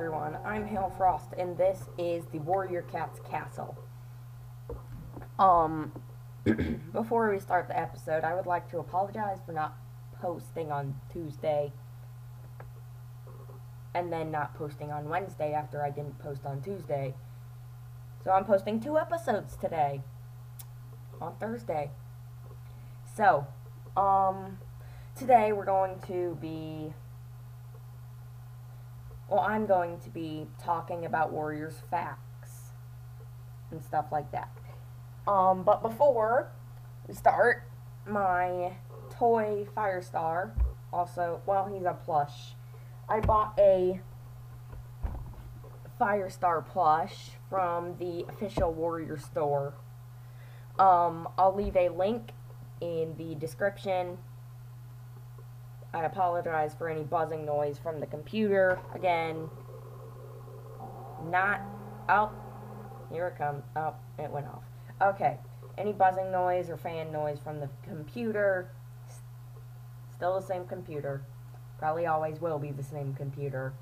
everyone, I'm Hale Frost, and this is the Warrior Cats Castle. Um, before we start the episode, I would like to apologize for not posting on Tuesday and then not posting on Wednesday after I didn't post on Tuesday. So I'm posting two episodes today on Thursday. So, um, today we're going to be well, I'm going to be talking about Warriors facts and stuff like that. Um, but before we start, my toy Firestar, also, well, he's a plush. I bought a Firestar plush from the official Warrior store. Um, I'll leave a link in the description I apologize for any buzzing noise from the computer. Again, not. Oh, here it comes. Oh, it went off. Okay. Any buzzing noise or fan noise from the computer. Still the same computer. Probably always will be the same computer.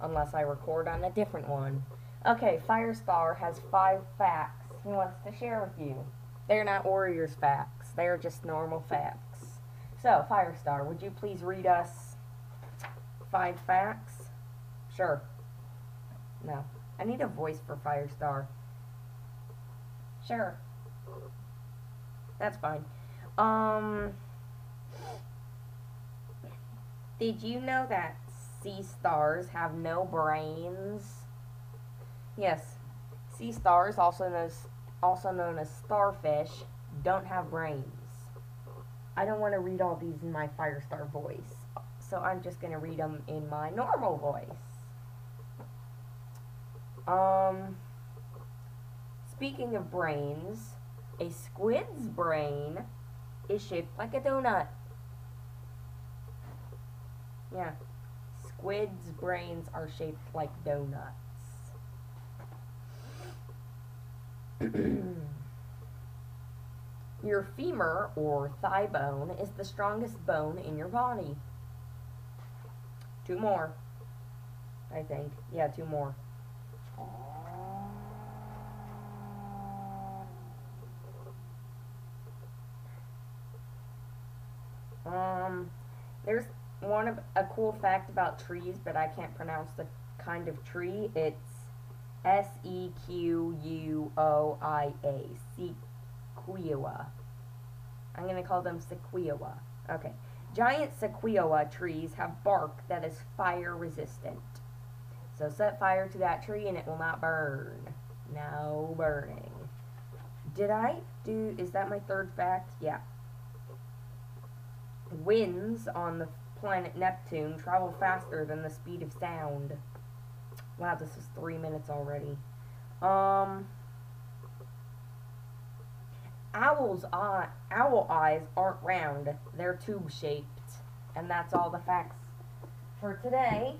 Unless I record on a different one. Okay, Firestar has five facts he wants to share with you. They're not Warriors facts. They're just normal facts. So, Firestar, would you please read us five facts? Sure. No. I need a voice for Firestar. Sure. That's fine. Um, did you know that sea stars have no brains? Yes. Sea stars, also known as also known as starfish, don't have brains. I don't want to read all these in my Firestar voice, so I'm just going to read them in my normal voice. Um, speaking of brains, a squid's brain is shaped like a donut. Yeah, squid's brains are shaped like donuts. your femur or thigh bone is the strongest bone in your body. Two more. I think. Yeah, two more. Um, there's one of a cool fact about trees, but I can't pronounce the kind of tree. It's S E Q U O I A. Sequoia. I'm going to call them sequoia. Okay. Giant sequoia trees have bark that is fire resistant. So set fire to that tree and it will not burn. No burning. Did I do, is that my third fact? Yeah. Winds on the planet Neptune travel faster than the speed of sound. Wow, this is three minutes already. Um, owl's eye, owl eyes aren't round; they're tube-shaped, and that's all the facts for today.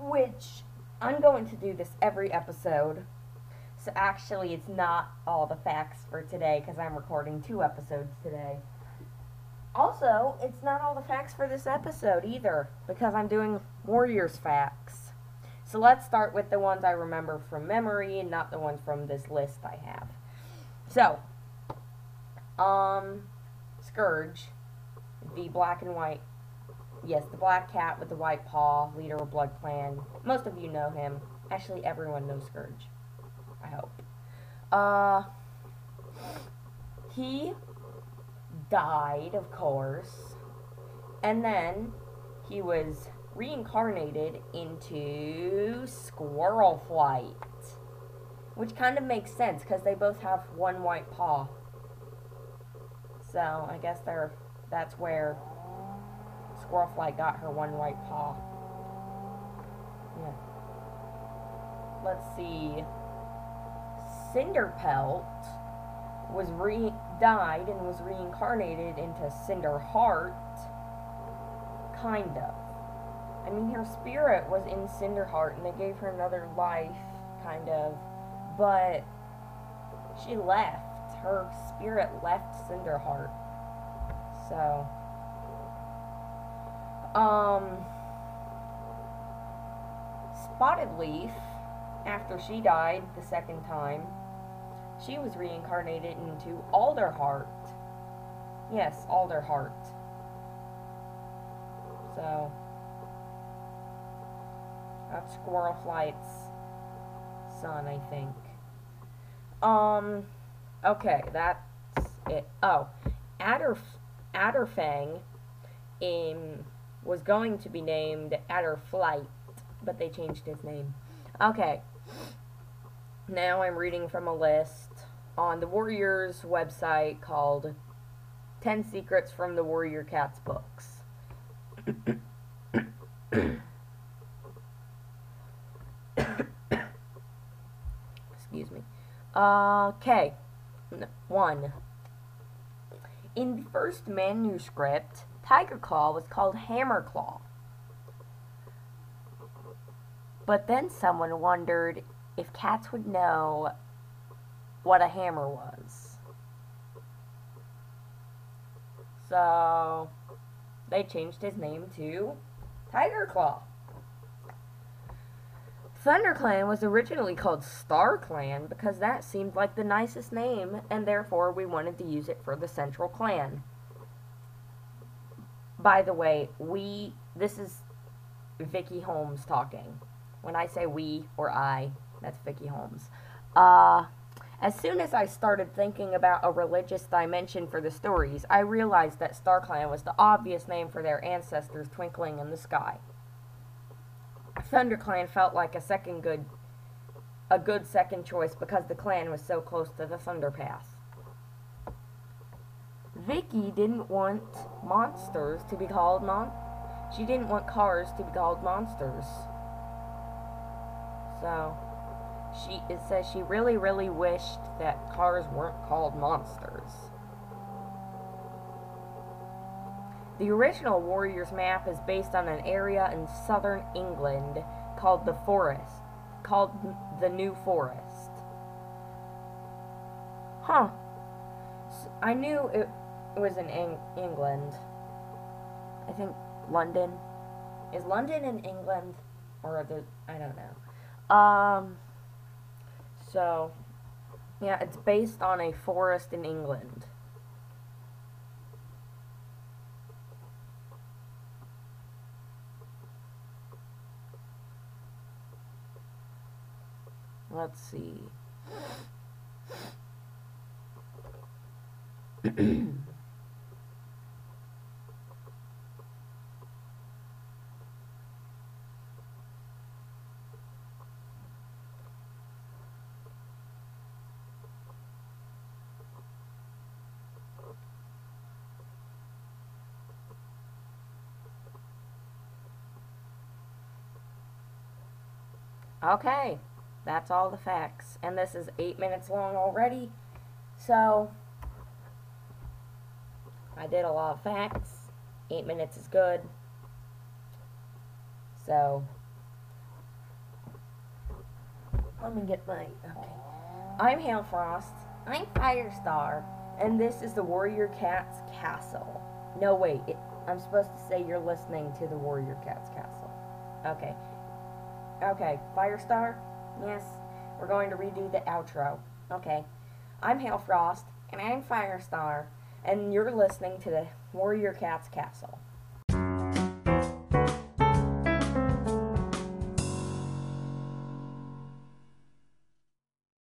Which I'm going to do this every episode. So actually, it's not all the facts for today because I'm recording two episodes today. Also, it's not all the facts for this episode either because I'm doing Warriors facts. So let's start with the ones I remember from memory and not the ones from this list I have. So, um, Scourge, the black and white, yes, the black cat with the white paw, leader of Blood Clan. Most of you know him. Actually, everyone knows Scourge. I hope. Uh, he died, of course, and then he was reincarnated into Squirrel Flight. Which kind of makes sense because they both have one white paw. So I guess they're that's where Squirrel Flight got her one white paw. Yeah. Let's see. Cinderpelt was re died and was reincarnated into Cinderheart. Kind of. I mean, her spirit was in Cinderheart, and they gave her another life, kind of, but she left. Her spirit left Cinderheart. So, Um, Spotted Leaf, after she died the second time, she was reincarnated into Alderheart. Yes, Alderheart. So, that's Squirrel Flight's son, I think. Um, okay, that's it. Oh, Adder, Adderfang in, was going to be named Adderflight, but they changed his name. Okay, now I'm reading from a list on the Warriors website called 10 Secrets from the Warrior Cats books. Excuse me. Uh, okay. One. In the first manuscript, Tiger Claw was called Hammer Claw. But then someone wondered if cats would know what a hammer was. So they changed his name to Tiger Claw. ThunderClan was originally called Star Clan because that seemed like the nicest name, and therefore we wanted to use it for the Central Clan. By the way, we, this is Vicky Holmes talking. When I say we or I, that's Vicky Holmes. Uh, as soon as I started thinking about a religious dimension for the stories, I realized that StarClan was the obvious name for their ancestors twinkling in the sky. ThunderClan felt like a second good a good second choice because the clan was so close to the Thunderpath. Vicky didn't want monsters to be called mon she didn't want cars to be called monsters. So she it says she really really wished that cars weren't called monsters. The original Warriors map is based on an area in southern England called the Forest, called the New Forest. Huh. I knew it was in Eng England. I think London. Is London in England? Or the I don't know. Um so yeah, it's based on a forest in England. Let's see. okay that's all the facts. And this is eight minutes long already. So, I did a lot of facts. Eight minutes is good. So, let me get my, okay. I'm Hail Frost. I'm Firestar. And this is the Warrior Cat's Castle. No, wait. It, I'm supposed to say you're listening to the Warrior Cat's Castle. Okay. Okay, Firestar. Yes, we're going to redo the outro. Okay. I'm Hailfrost, and I'm Firestar, and you're listening to the Warrior Cat's Castle.